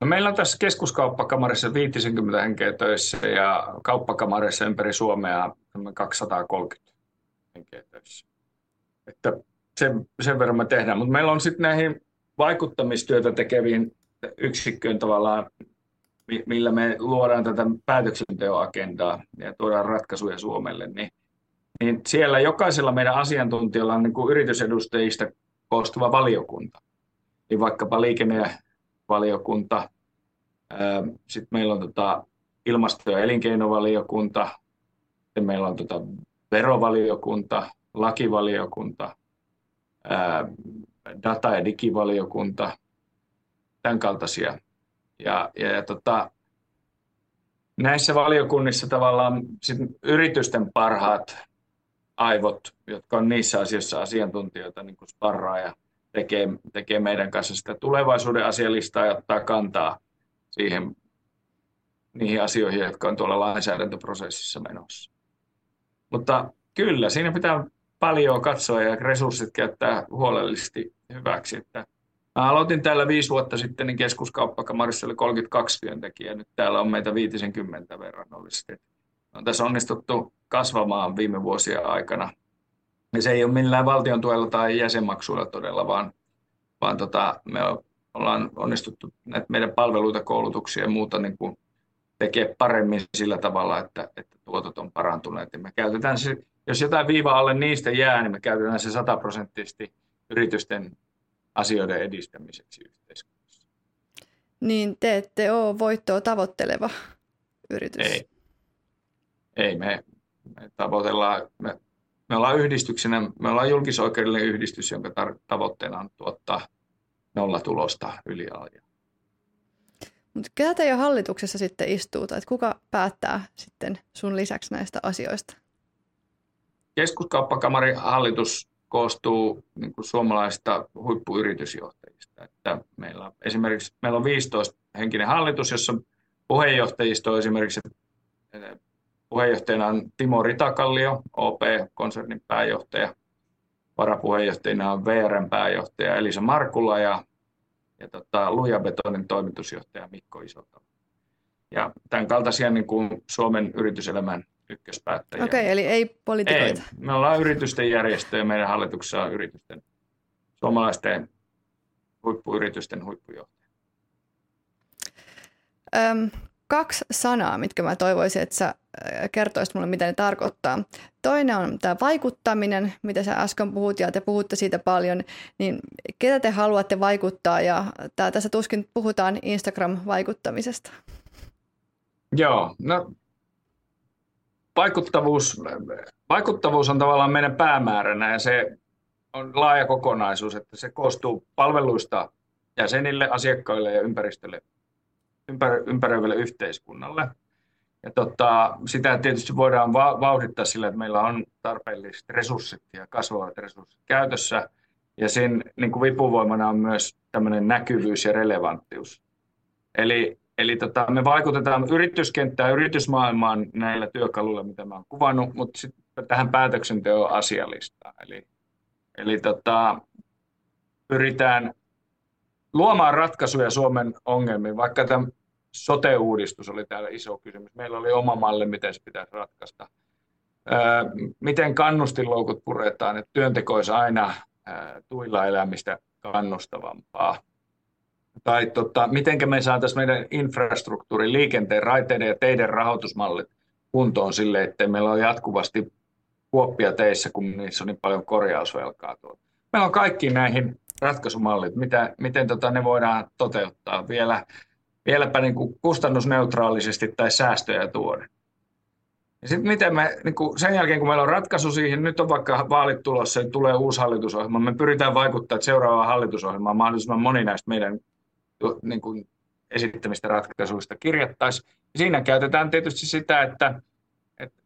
Speaker 2: No meillä on tässä keskuskauppakamarissa 50 henkeä töissä ja kauppakamarissa ympäri Suomea 230 henkeä töissä. Että sen, sen verran me tehdään. Mutta meillä on sitten näihin vaikuttamistyötä tekeviin yksikköön tavallaan, millä me luodaan tätä päätöksenteoagendaa ja tuodaan ratkaisuja Suomelle, niin, niin siellä jokaisella meidän asiantuntijalla on niin kuin yritysedustajista koostuva valiokunta. Niin vaikkapa liikennevaliokunta, sitten meillä on tota ilmasto- ja elinkeinovaliokunta, sitten meillä on tota verovaliokunta, lakivaliokunta, data- ja digivaliokunta, tämän kaltaisia. Ja, ja, ja tota, näissä valiokunnissa tavallaan sit yritysten parhaat aivot, jotka on niissä asioissa asiantuntijoita, niin kuin sparraa ja tekee, tekee meidän kanssa sitä tulevaisuuden asialistaa ja ottaa kantaa siihen, niihin asioihin, jotka on tuolla lainsäädäntöprosessissa menossa. Mutta kyllä, siinä pitää paljon katsoa ja resurssit käyttää huolellisesti hyväksi. Että mä aloitin täällä viisi vuotta sitten, niin keskuskauppakamarissa oli 32 työntekijää, nyt täällä on meitä 50 verrannollisesti. On tässä onnistuttu kasvamaan viime vuosien aikana. Ja se ei ole millään valtion tuella tai jäsenmaksuilla todella, vaan, vaan tota, me ollaan onnistuttu näitä meidän palveluita, koulutuksia ja muuta niin kuin tekee paremmin sillä tavalla, että, että tuotot on parantuneet. Ja me käytetään se, jos jotain viiva alle niistä jää, niin me käytetään se sataprosenttisesti yritysten asioiden edistämiseksi yhteiskunnassa.
Speaker 1: Niin te ette ole voittoa tavoitteleva yritys?
Speaker 2: Ei. Ei, me, me tavoitellaan, me, me ollaan yhdistyksenä, me ollaan julkisoikeudellinen yhdistys, jonka tar- tavoitteena on tuottaa nollatulosta yli
Speaker 1: mutta ketä teidän hallituksessa sitten istuu, tai kuka päättää sitten sun lisäksi näistä asioista?
Speaker 2: Keskuskauppakamarin hallitus koostuu niin kuin suomalaisista huippuyritysjohtajista. Että meillä on, esimerkiksi meillä on 15 henkinen hallitus, jossa puheenjohtajisto on esimerkiksi puheenjohtajana on Timo Ritakallio, OP-konsernin pääjohtaja. Varapuheenjohtajana on VRn pääjohtaja Elisa Markula ja ja tota, Lujabetonin toimitusjohtaja Mikko Isota. Ja tämän kaltaisia niin kuin Suomen yrityselämän ykköspäättäjiä.
Speaker 1: Okei, okay, eli ei poliitikoita.
Speaker 2: Ei, me ollaan yritysten järjestöjä, meidän hallituksessa on yritysten, suomalaisten huippuyritysten huippujohtaja.
Speaker 1: Öm, kaksi sanaa, mitkä mä toivoisin, että sä kertoisit mulle, mitä ne tarkoittaa. Toinen on tämä vaikuttaminen, mitä sä äsken puhut ja te puhutte siitä paljon, niin ketä te haluatte vaikuttaa ja tää, tässä tuskin puhutaan Instagram-vaikuttamisesta.
Speaker 2: Joo, no vaikuttavuus, vaikuttavuus on tavallaan meidän päämääränä ja se on laaja kokonaisuus, että se koostuu palveluista jäsenille, asiakkaille ja ympäristölle ympär, ympäröivälle yhteiskunnalle. Ja tota, sitä tietysti voidaan va- vauhdittaa sillä, että meillä on tarpeelliset resurssit ja kasvavat resurssit käytössä. Ja sen niin vipuvoimana on myös tämmöinen näkyvyys ja relevanttius. Eli, eli tota, me vaikutetaan yrityskenttään, yritysmaailmaan näillä työkaluilla, mitä mä olen kuvannut, mutta sitten tähän päätöksenteon asialistaan. Eli, eli tota, pyritään luomaan ratkaisuja Suomen ongelmiin, vaikka tämä sote-uudistus oli täällä iso kysymys. Meillä oli oma malli, miten se pitäisi ratkaista. Miten kannustinloukut puretaan, että työnteko olisi aina tuilla elämistä kannustavampaa. Tai tota, miten me saataisiin meidän infrastruktuurin, liikenteen, raiteiden ja teiden rahoitusmallit kuntoon sille, että meillä on jatkuvasti kuoppia teissä, kun niissä on niin paljon korjausvelkaa. Tuolla. Meillä on kaikki näihin ratkaisumallit, mitä, miten tota ne voidaan toteuttaa? Vielä, vieläpä niin kuin kustannusneutraalisesti tai säästöjä tuoden. Ja sitten miten me, niin kuin sen jälkeen kun meillä on ratkaisu siihen, nyt on vaikka vaalit tulossa ja tulee uusi hallitusohjelma, me pyritään vaikuttaa, että seuraava hallitusohjelma mahdollisimman moni näistä meidän niin kuin esittämistä ratkaisuista kirjattaisiin. Siinä käytetään tietysti sitä, että, että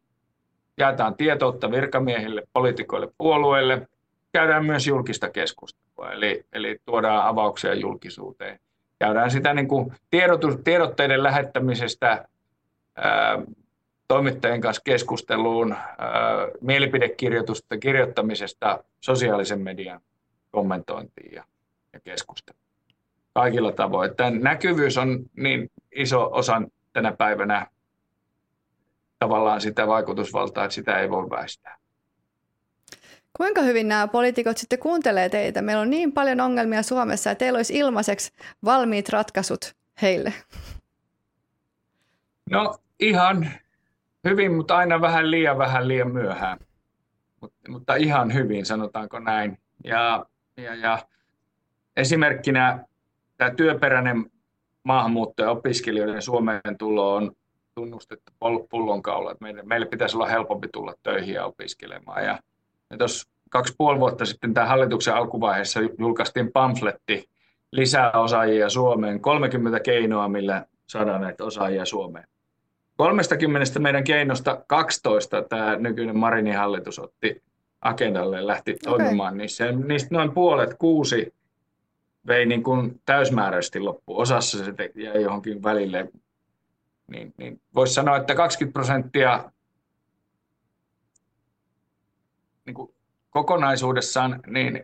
Speaker 2: jaetaan tietoutta virkamiehille, poliitikoille, puolueille, käydään myös julkista keskustelua, eli, eli tuodaan avauksia julkisuuteen. Käydään sitä niin kuin tiedotus, tiedotteiden lähettämisestä ää, toimittajien kanssa keskusteluun, ää, mielipidekirjoitusten kirjoittamisesta sosiaalisen median kommentointiin ja, ja keskusteluun. Kaikilla tavoin. Tämä näkyvyys on niin iso osa tänä päivänä tavallaan sitä vaikutusvaltaa, että sitä ei voi väistää.
Speaker 1: Kuinka hyvin nämä poliitikot sitten kuuntelee teitä? Meillä on niin paljon ongelmia Suomessa ja teillä olisi ilmaiseksi valmiit ratkaisut heille.
Speaker 2: No ihan hyvin, mutta aina vähän liian vähän liian myöhään. Mut, mutta ihan hyvin, sanotaanko näin. Ja, ja, ja esimerkkinä tämä työperäinen maahanmuutto ja opiskelijoiden Suomeen tulo on tunnustettu pullonkaula. Meille, meille pitäisi olla helpompi tulla töihin ja opiskelemaan. Ja tuossa kaksi puoli vuotta sitten tämän hallituksen alkuvaiheessa julkaistiin pamfletti lisää osaajia Suomeen, 30 keinoa, millä saadaan näitä osaajia Suomeen. 30 meidän keinosta 12 tämä nykyinen Marinin hallitus otti agendalle ja lähti okay. toimimaan niissä. Niistä noin puolet, kuusi, vei niin kuin täysmääräisesti loppuun. Osassa se jäi johonkin välille. Niin, niin Voisi sanoa, että 20 prosenttia niin kuin kokonaisuudessaan, niin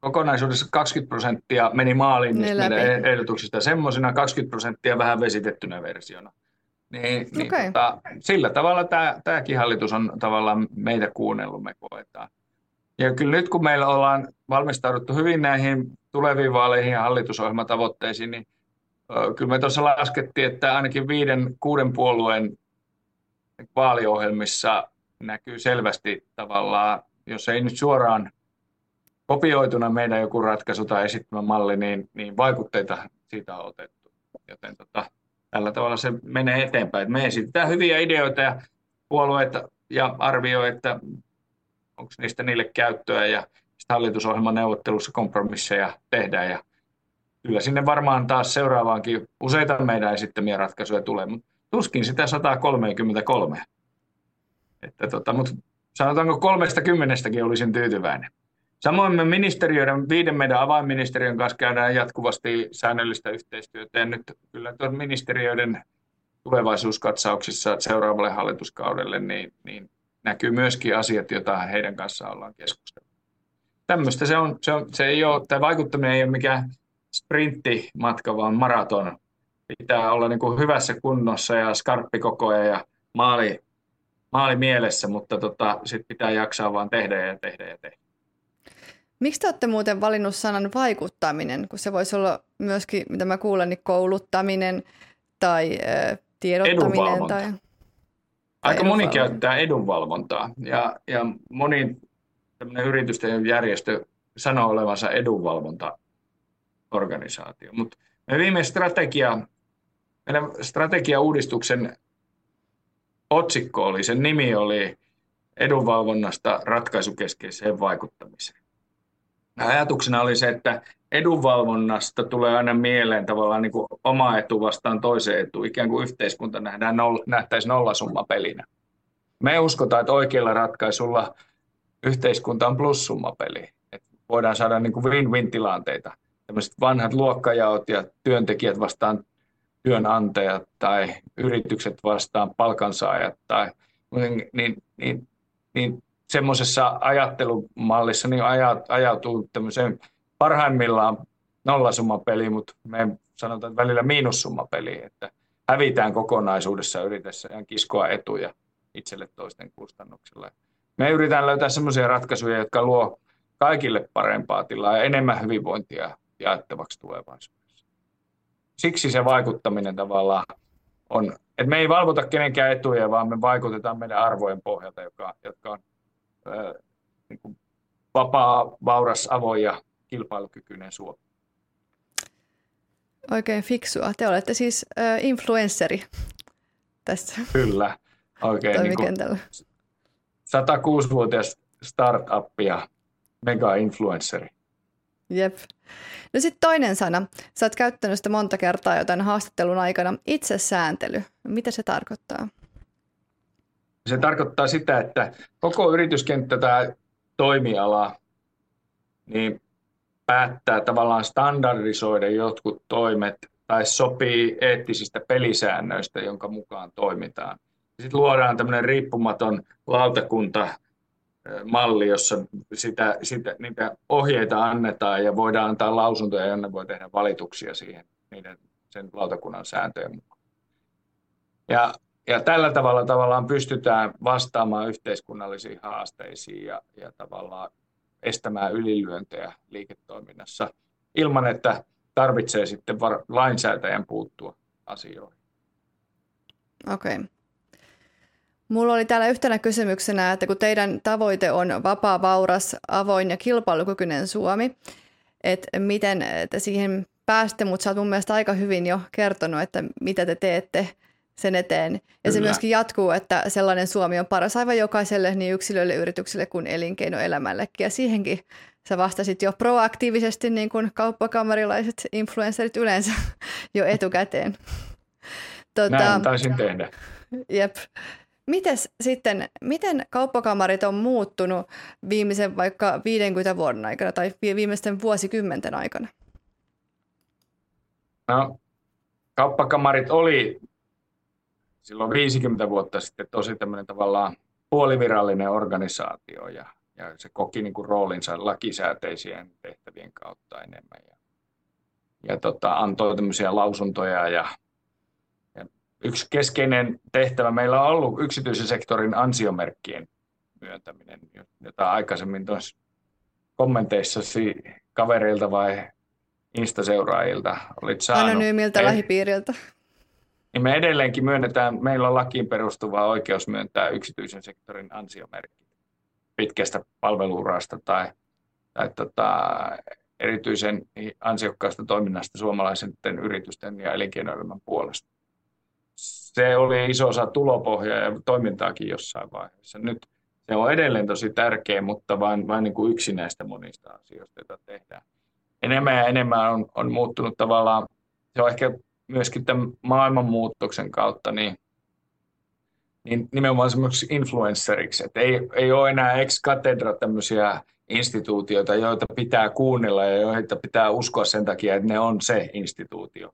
Speaker 2: kokonaisuudessa 20 prosenttia meni maaliin niistä meidän ehdotuksista, semmoisena 20 prosenttia vähän vesitettynä versiona. Niin, niin okay. tota, sillä tavalla tämä, tämäkin hallitus on tavallaan meitä kuunnellut, me koetaan. Ja kyllä nyt kun meillä ollaan valmistauduttu hyvin näihin tuleviin vaaleihin ja hallitusohjelmatavoitteisiin, niin kyllä me tuossa laskettiin, että ainakin viiden, kuuden puolueen vaaliohjelmissa näkyy selvästi tavallaan, jos ei nyt suoraan kopioituna meidän joku ratkaisu tai esittämä malli, niin, niin vaikutteita siitä on otettu. Joten tota, tällä tavalla se menee eteenpäin. Me esitetään hyviä ideoita ja puolueet ja arvioi, että onko niistä niille käyttöä ja hallitusohjelman neuvottelussa kompromisseja tehdään ja kyllä sinne varmaan taas seuraavaankin useita meidän esittämiä ratkaisuja tulee, mutta tuskin sitä 133. Että tota, mutta sanotaanko kolmesta kymmenestäkin olisin tyytyväinen. Samoin me ministeriöiden, viiden meidän avainministeriön kanssa käydään jatkuvasti säännöllistä yhteistyötä ja nyt kyllä tuon ministeriöiden tulevaisuuskatsauksissa seuraavalle hallituskaudelle niin, niin näkyy myöskin asiat, joita heidän kanssaan ollaan keskustellut. Tämmöistä se on, se, on, se ei ole, tämä vaikuttaminen ei ole mikään sprinttimatka, vaan maraton. Pitää olla niin kuin hyvässä kunnossa ja skarppi koko ajan ja maali, maali mielessä, mutta tota, sitten pitää jaksaa vaan tehdä ja tehdä ja tehdä.
Speaker 1: Miksi te olette muuten valinnut sanan vaikuttaminen, kun se voisi olla myöskin, mitä mä kuulen, niin kouluttaminen tai äh, tiedottaminen? Tai, tai
Speaker 2: Aika moni käyttää edunvalvontaa ja, ja moni yritysten järjestö sanoo olevansa edunvalvontaorganisaatio. Mutta me viime strategia, meidän strategiauudistuksen otsikko oli, sen nimi oli edunvalvonnasta ratkaisukeskeiseen vaikuttamiseen. Ajatuksena oli se, että edunvalvonnasta tulee aina mieleen tavallaan niin kuin oma etu vastaan toisen etu, ikään kuin yhteiskunta nähdään, nähtäisiin nollasummapelinä. Me uskotaan, että oikealla ratkaisulla yhteiskunta on plussummapeli. Että voidaan saada niin kuin win-win-tilanteita. Tällaiset vanhat luokkajaot ja työntekijät vastaan työnantajat tai yritykset vastaan palkansaajat tai niin, niin, niin, niin semmoisessa ajattelumallissa niin ajautuu tämmöiseen parhaimmillaan nollasummapeliin, mutta me sanotaan että välillä miinussummapeliin, että hävitään kokonaisuudessa yritessä ja kiskoa etuja itselle toisten kustannuksilla. Me yritetään löytää sellaisia ratkaisuja, jotka luo kaikille parempaa tilaa ja enemmän hyvinvointia jaettavaksi tulevaisuudessa. Siksi se vaikuttaminen tavallaan on, että me ei valvota kenenkään etuja, vaan me vaikutetaan meidän arvojen pohjalta, joka, jotka on ää, niin kuin vapaa, vauras, avoin ja kilpailukykyinen Suomi.
Speaker 1: Oikein fiksua. Te olette siis äh, influensseri tässä.
Speaker 2: Kyllä, oikein niin kuin 106-vuotias startup ja mega-influenceri.
Speaker 1: Jep. No sitten toinen sana. Sä oot käyttänyt sitä monta kertaa jo tämän haastattelun aikana. Itsesääntely. Mitä se tarkoittaa?
Speaker 2: Se tarkoittaa sitä, että koko yrityskenttä tai toimiala niin päättää tavallaan standardisoida jotkut toimet tai sopii eettisistä pelisäännöistä, jonka mukaan toimitaan. Sitten luodaan tämmöinen riippumaton lautakunta, malli, jossa sitä, sitä, niitä ohjeita annetaan ja voidaan antaa lausuntoja, jonne voi tehdä valituksia siihen niiden, sen lautakunnan sääntöjen mukaan. Ja, ja tällä tavalla tavallaan pystytään vastaamaan yhteiskunnallisiin haasteisiin ja, ja tavallaan estämään ylilyöntejä liiketoiminnassa ilman, että tarvitsee sitten var- lainsäätäjän puuttua asioihin.
Speaker 1: Okei. Okay. Mulla oli täällä yhtenä kysymyksenä, että kun teidän tavoite on vapaa, vauras, avoin ja kilpailukykyinen Suomi, että miten te siihen pääste, mutta sä oot mun mielestä aika hyvin jo kertonut, että mitä te teette sen eteen. Ja Kyllä. se myöskin jatkuu, että sellainen Suomi on paras aivan jokaiselle, niin yksilölle, yritykselle kuin elinkeinoelämällekin. Ja siihenkin sä vastasit jo proaktiivisesti, niin kuin kauppakamerilaiset influencerit yleensä *laughs* jo etukäteen.
Speaker 2: Tuota, Näin taisin tehdä.
Speaker 1: Jep. Mites sitten, miten kauppakamarit on muuttunut viimeisen vaikka 50 vuoden aikana tai viimeisten vuosikymmenten aikana?
Speaker 2: No, kauppakamarit oli silloin 50 vuotta sitten tosi tämmöinen tavallaan puolivirallinen organisaatio ja, ja se koki niin kuin roolinsa lakisääteisien tehtävien kautta enemmän ja, ja tota, antoi tämmöisiä lausuntoja ja yksi keskeinen tehtävä meillä on ollut yksityisen sektorin ansiomerkkien myöntäminen, jota aikaisemmin kommenteissasi kavereilta vai Insta-seuraajilta olit saanut?
Speaker 1: Anonyymiltä Ei. lähipiiriltä.
Speaker 2: Niin me edelleenkin myönnetään, meillä on lakiin perustuva oikeus myöntää yksityisen sektorin ansiomerkki pitkästä palveluurasta tai, tai tota, erityisen ansiokkaasta toiminnasta suomalaisen yritysten ja elinkeinoelämän puolesta. Se oli iso osa tulopohjaa ja toimintaakin jossain vaiheessa. Nyt se on edelleen tosi tärkeä, mutta vain, vain niin kuin yksi näistä monista asioista, joita tehdään. Enemmän ja enemmän on, on muuttunut tavallaan, se on ehkä myöskin tämän maailmanmuutoksen kautta, niin, niin nimenomaan semmoiksi influenceriksi, että ei, ei ole enää ex katedra tämmöisiä instituutioita, joita pitää kuunnella ja joita pitää uskoa sen takia, että ne on se instituutio,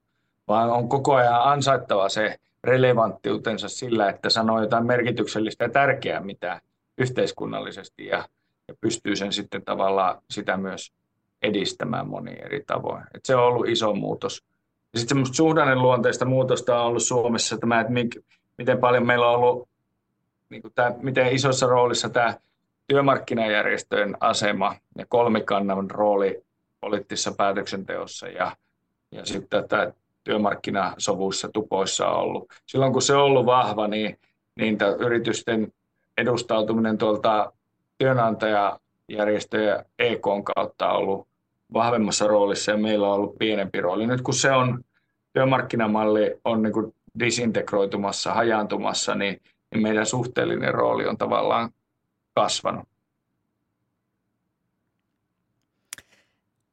Speaker 2: vaan on koko ajan ansaittava se relevanttiutensa sillä, että sanoo jotain merkityksellistä ja tärkeää, mitä yhteiskunnallisesti ja, ja pystyy sen sitten tavallaan sitä myös edistämään monin eri tavoin. Et se on ollut iso muutos. Ja sitten semmoista suhdanneluonteista muutosta on ollut Suomessa tämä, että mink, miten paljon meillä on ollut, niin kuin tämä, miten isossa roolissa tämä työmarkkinajärjestöjen asema ja kolmikannan rooli poliittisessa päätöksenteossa ja, ja sitten tämä työmarkkinasovuissa tupoissa ollut. Silloin kun se on ollut vahva, niin, niin yritysten edustautuminen tuolta työnantajajärjestöjen EK kautta on ollut vahvemmassa roolissa ja meillä on ollut pienempi rooli. Nyt kun se on, työmarkkinamalli on niin kuin disintegroitumassa, hajaantumassa, niin, niin meidän suhteellinen rooli on tavallaan kasvanut.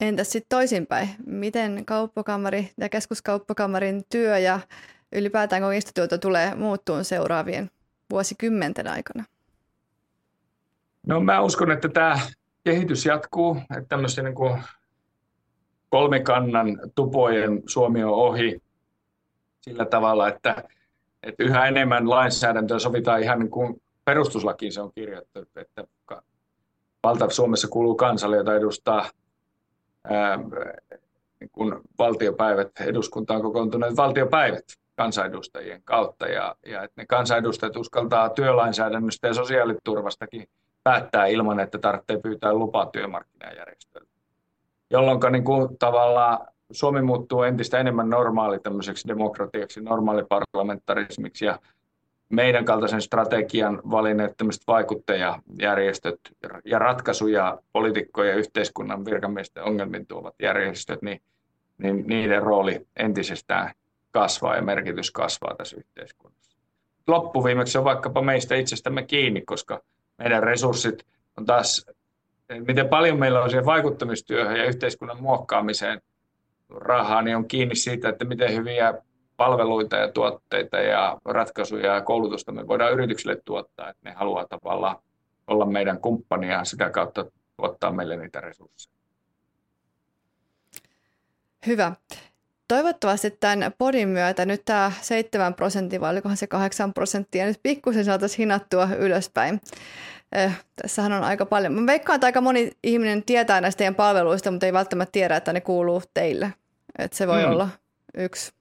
Speaker 1: Entäs sitten toisinpäin? Miten kauppakamari ja keskuskauppakamarin työ ja ylipäätään koko instituutio tulee muuttuun seuraavien vuosikymmenten aikana?
Speaker 2: No mä uskon, että tämä kehitys jatkuu, että tämmöisen niin kuin kolmikannan tupojen Suomi on ohi sillä tavalla, että, että yhä enemmän lainsäädäntöä sovitaan ihan niin kuin perustuslakiin se on kirjattu, että valta Suomessa kuuluu kansalle, jota edustaa niin kuin valtiopäivät, eduskuntaan kokoontuneet valtiopäivät kansanedustajien kautta ja, ja että ne kansanedustajat uskaltaa työlainsäädännöstä ja sosiaaliturvastakin päättää ilman, että tarvitsee pyytää lupaa työmarkkinajärjestöltä. Jolloin niin kuin, tavallaan Suomi muuttuu entistä enemmän normaali tämmöiseksi demokratiaksi, normaali parlamentarismiksi ja meidän kaltaisen strategian valinneet tämmöiset vaikuttajajärjestöt ja ratkaisuja poliitikkojen ja yhteiskunnan virkamiesten ongelmiin tuovat järjestöt, niin, niin niiden rooli entisestään kasvaa ja merkitys kasvaa tässä yhteiskunnassa. Loppuviimeksi on vaikkapa meistä itsestämme kiinni, koska meidän resurssit on taas, miten paljon meillä on siihen vaikuttamistyöhön ja yhteiskunnan muokkaamiseen rahaa, niin on kiinni siitä, että miten hyviä palveluita ja tuotteita ja ratkaisuja ja koulutusta me voidaan yrityksille tuottaa, että ne haluaa tavallaan olla meidän kumppania ja sitä kautta tuottaa meille niitä resursseja.
Speaker 1: Hyvä. Toivottavasti tämän podin myötä nyt tämä 7 prosenttia, vai olikohan se 8 prosenttia, nyt pikkusen saataisiin hinattua ylöspäin. Eh, tässähän on aika paljon. Mä veikkaan, että aika moni ihminen tietää näistä teidän palveluista, mutta ei välttämättä tiedä, että ne kuuluu teille. Että se voi mm. olla yksi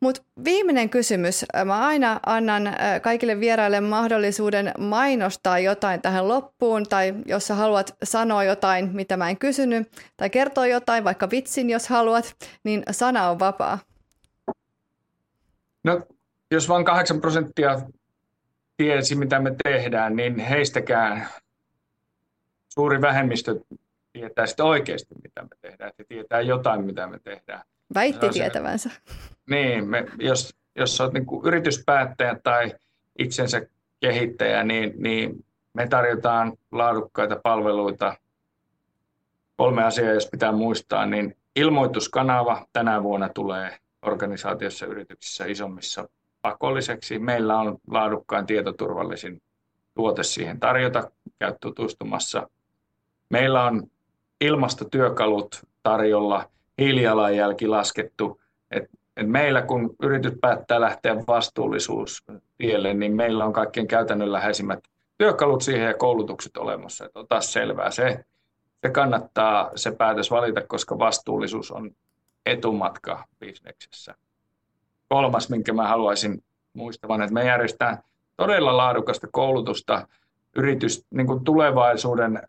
Speaker 1: mutta viimeinen kysymys. Mä aina annan kaikille vieraille mahdollisuuden mainostaa jotain tähän loppuun, tai jos sä haluat sanoa jotain, mitä mä en kysynyt, tai kertoa jotain, vaikka vitsin, jos haluat, niin sana on vapaa.
Speaker 2: No, jos vain 8 prosenttia tiesi, mitä me tehdään, niin heistäkään suuri vähemmistö tietää sitä oikeasti, mitä me tehdään. Että tietää jotain, mitä me tehdään.
Speaker 1: Väitti tietävänsä.
Speaker 2: Niin, me, jos, jos olet niin kuin yrityspäättäjä tai itsensä kehittäjä, niin, niin me tarjotaan laadukkaita palveluita. Kolme asiaa, jos pitää muistaa, niin ilmoituskanava tänä vuonna tulee organisaatiossa, yrityksissä, isommissa pakolliseksi. Meillä on laadukkaan tietoturvallisin tuote siihen tarjota, käy tutustumassa. Meillä on ilmastotyökalut tarjolla, hiilijalanjälki laskettu, että et meillä kun yritys päättää lähteä vastuullisuus tielle, niin meillä on kaikkein käytännönläheisimmät työkalut siihen ja koulutukset olemassa. Että ota selvää. Se, se kannattaa se päätös valita, koska vastuullisuus on etumatka bisneksessä. Kolmas, minkä mä haluaisin muistavan, että me järjestetään todella laadukasta koulutusta yritys niin kuin tulevaisuuden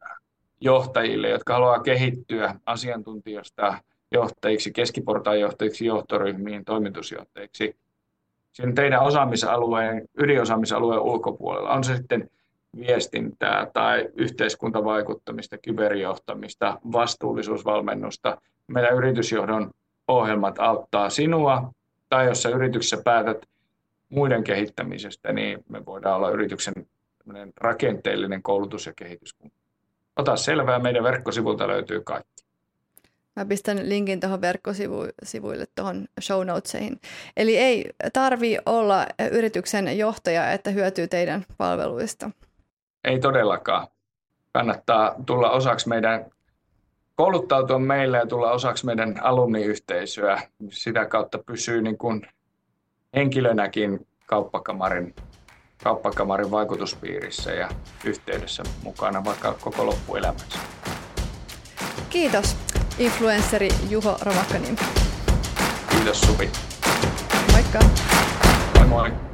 Speaker 2: johtajille, jotka haluaa kehittyä asiantuntijoista johtajiksi, keskiportaan johtajiksi, johtoryhmiin, toimitusjohtajiksi sen teidän osaamisalueen, ydinosaamisalueen ulkopuolella. On se sitten viestintää tai yhteiskuntavaikuttamista, kyberjohtamista, vastuullisuusvalmennusta. Meidän yritysjohdon ohjelmat auttaa sinua, tai jos sä yrityksessä päätät muiden kehittämisestä, niin me voidaan olla yrityksen rakenteellinen koulutus- ja kehitys. Ota selvää, meidän verkkosivulta löytyy kaikki.
Speaker 1: Mä pistän linkin tuohon verkkosivuille tuohon show notesihin. Eli ei tarvi olla yrityksen johtaja, että hyötyy teidän palveluista.
Speaker 2: Ei todellakaan. Kannattaa tulla osaksi meidän, kouluttautua meille ja tulla osaksi meidän alumniyhteisöä. Sitä kautta pysyy niin kuin henkilönäkin kauppakamarin, kauppakamarin vaikutuspiirissä ja yhteydessä mukana vaikka koko loppuelämänsä.
Speaker 1: Kiitos influenssari Juho Ravakkanin.
Speaker 2: Kiitos Supi.
Speaker 1: Moikka.
Speaker 2: Moi moi.